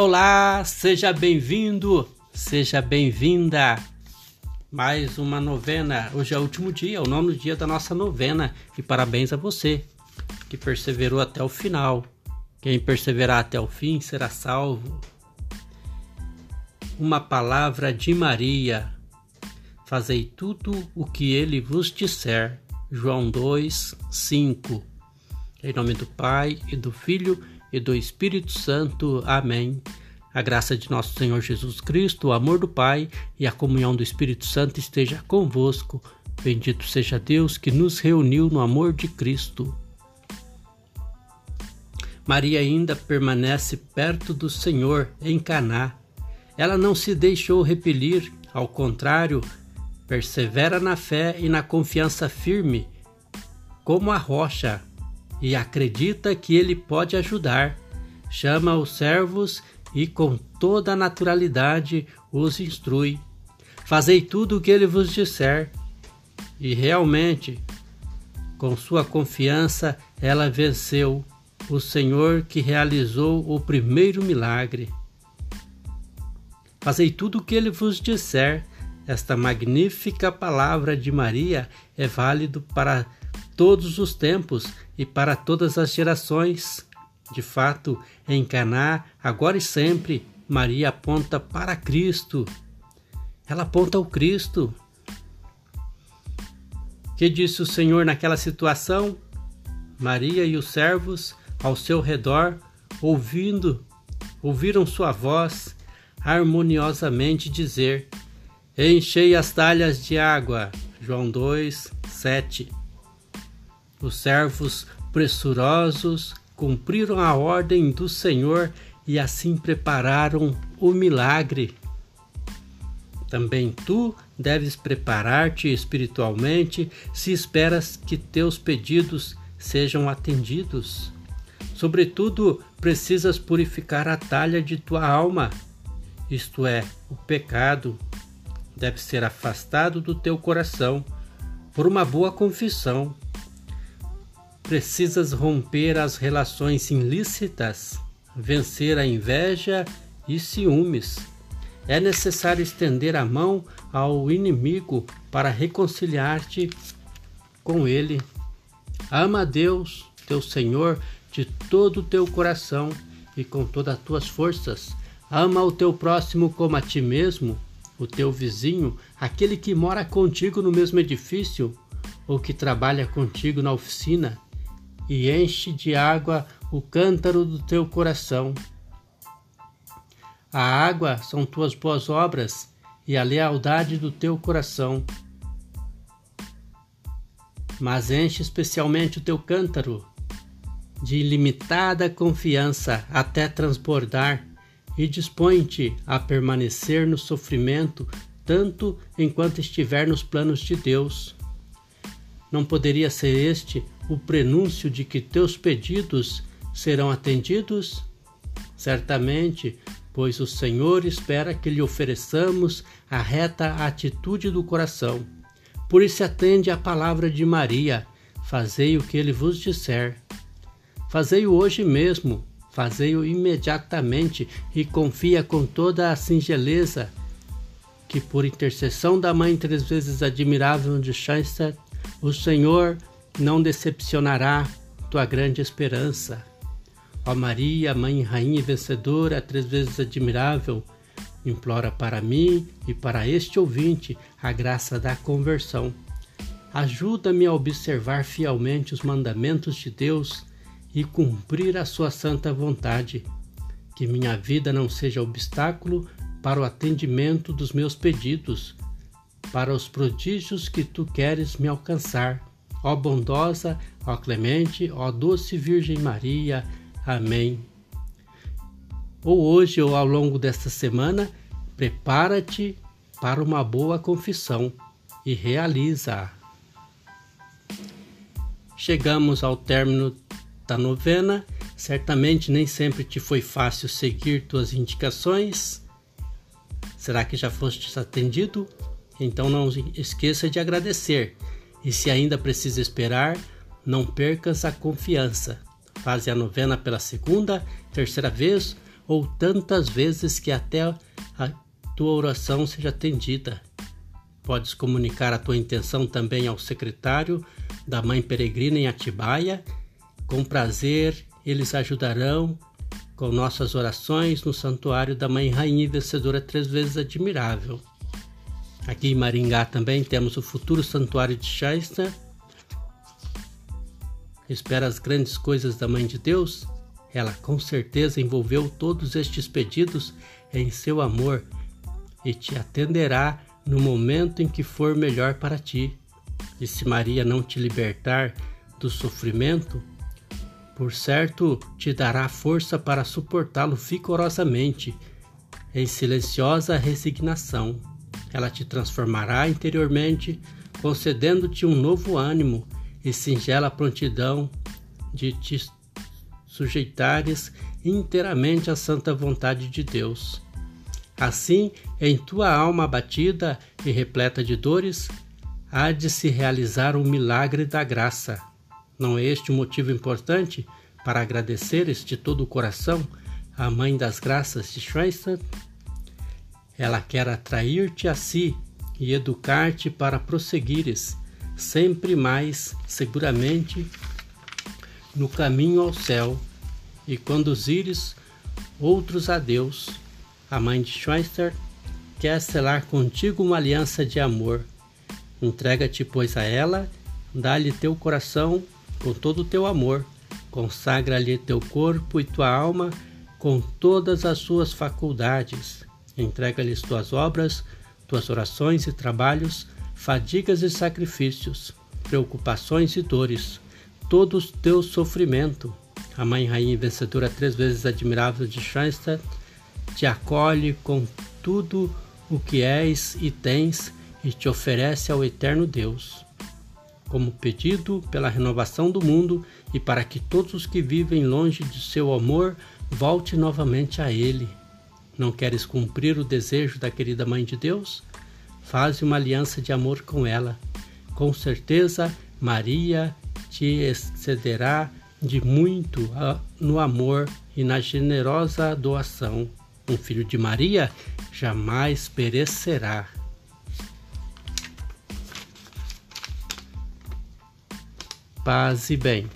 Olá, seja bem-vindo, seja bem-vinda. Mais uma novena. Hoje é o último dia, o nono dia da nossa novena. E parabéns a você que perseverou até o final. Quem perseverar até o fim será salvo. Uma palavra de Maria. Fazei tudo o que ele vos disser. João 2, 5. Em nome do Pai e do Filho e do Espírito Santo. Amém. A graça de nosso Senhor Jesus Cristo, o amor do Pai e a comunhão do Espírito Santo esteja convosco. Bendito seja Deus que nos reuniu no amor de Cristo. Maria ainda permanece perto do Senhor em Caná. Ela não se deixou repelir, ao contrário, persevera na fé e na confiança firme, como a rocha e acredita que ele pode ajudar. Chama os servos e com toda a naturalidade os instrui. Fazei tudo o que ele vos disser. E realmente, com sua confiança, ela venceu o Senhor que realizou o primeiro milagre. Fazei tudo o que ele vos disser. Esta magnífica palavra de Maria é válido para todos os tempos e para todas as gerações. De fato, em Caná, agora e sempre, Maria aponta para Cristo. Ela aponta ao Cristo. Que disse o Senhor naquela situação? Maria e os servos ao seu redor, ouvindo, ouviram sua voz harmoniosamente dizer: Enchei as talhas de água. João 2, 7. Os servos pressurosos cumpriram a ordem do Senhor e assim prepararam o milagre. Também tu deves preparar-te espiritualmente se esperas que teus pedidos sejam atendidos. Sobretudo, precisas purificar a talha de tua alma, isto é, o pecado. Deve ser afastado do teu coração por uma boa confissão Precisas romper as relações ilícitas, vencer a inveja e ciúmes. É necessário estender a mão ao inimigo para reconciliar-te com ele. Ama a Deus, teu Senhor, de todo o teu coração e com todas as tuas forças. Ama o teu próximo como a ti mesmo, o teu vizinho, aquele que mora contigo no mesmo edifício ou que trabalha contigo na oficina e enche de água o cântaro do teu coração. A água são tuas boas obras e a lealdade do teu coração. Mas enche especialmente o teu cântaro de ilimitada confiança até transbordar e dispõe-te a permanecer no sofrimento tanto enquanto estiver nos planos de Deus. Não poderia ser este o prenúncio de que teus pedidos serão atendidos? Certamente, pois o Senhor espera que lhe ofereçamos a reta atitude do coração. Por isso atende à palavra de Maria: Fazei o que ele vos disser. Fazei-o hoje mesmo, fazei-o imediatamente e confia com toda a singeleza que, por intercessão da Mãe três vezes admirável de Chester, o Senhor não decepcionará tua grande esperança. Ó Maria, Mãe, Rainha e Vencedora, três vezes admirável, implora para mim e para este ouvinte a graça da conversão. Ajuda-me a observar fielmente os mandamentos de Deus e cumprir a sua santa vontade. Que minha vida não seja obstáculo para o atendimento dos meus pedidos, para os prodígios que tu queres me alcançar Ó bondosa, ó clemente, ó doce Virgem Maria. Amém. Ou hoje ou ao longo desta semana, prepara-te para uma boa confissão e realiza. Chegamos ao término da novena. Certamente nem sempre te foi fácil seguir tuas indicações. Será que já foste atendido? Então não esqueça de agradecer e se ainda precisa esperar, não percas a confiança. Faze a novena pela segunda, terceira vez ou tantas vezes que até a tua oração seja atendida. Podes comunicar a tua intenção também ao secretário da Mãe Peregrina em Atibaia. Com prazer, eles ajudarão com nossas orações no Santuário da Mãe Rainha e Vencedora Três Vezes Admirável. Aqui em Maringá também temos o futuro Santuário de Shasta. Espera as grandes coisas da Mãe de Deus? Ela com certeza envolveu todos estes pedidos em seu amor e te atenderá no momento em que for melhor para ti. E se Maria não te libertar do sofrimento, por certo te dará força para suportá-lo vigorosamente, em silenciosa resignação. Ela te transformará interiormente, concedendo-te um novo ânimo e singela prontidão de te sujeitares inteiramente à santa vontade de Deus. Assim, em tua alma abatida e repleta de dores, há de se realizar o milagre da graça. Não é este o motivo importante para agradeceres de todo o coração à Mãe das Graças de Schweitzer? Ela quer atrair-te a si e educar-te para prosseguires sempre mais seguramente no caminho ao céu e conduzires outros a Deus a mãe de Schweitzer quer selar contigo uma aliança de amor. Entrega-te, pois, a ela, dá-lhe teu coração com todo o teu amor, consagra-lhe teu corpo e tua alma com todas as suas faculdades. Entrega-lhes tuas obras, tuas orações e trabalhos, fadigas e sacrifícios, preocupações e dores, todo o teu sofrimento. A Mãe Rainha Vencedora, três vezes admirável de Schweinstein, te acolhe com tudo o que és e tens e te oferece ao eterno Deus, como pedido pela renovação do mundo e para que todos os que vivem longe de seu amor volte novamente a Ele. Não queres cumprir o desejo da querida Mãe de Deus? Faze uma aliança de amor com ela. Com certeza, Maria te excederá de muito no amor e na generosa doação um filho de Maria jamais perecerá. Paz e bem.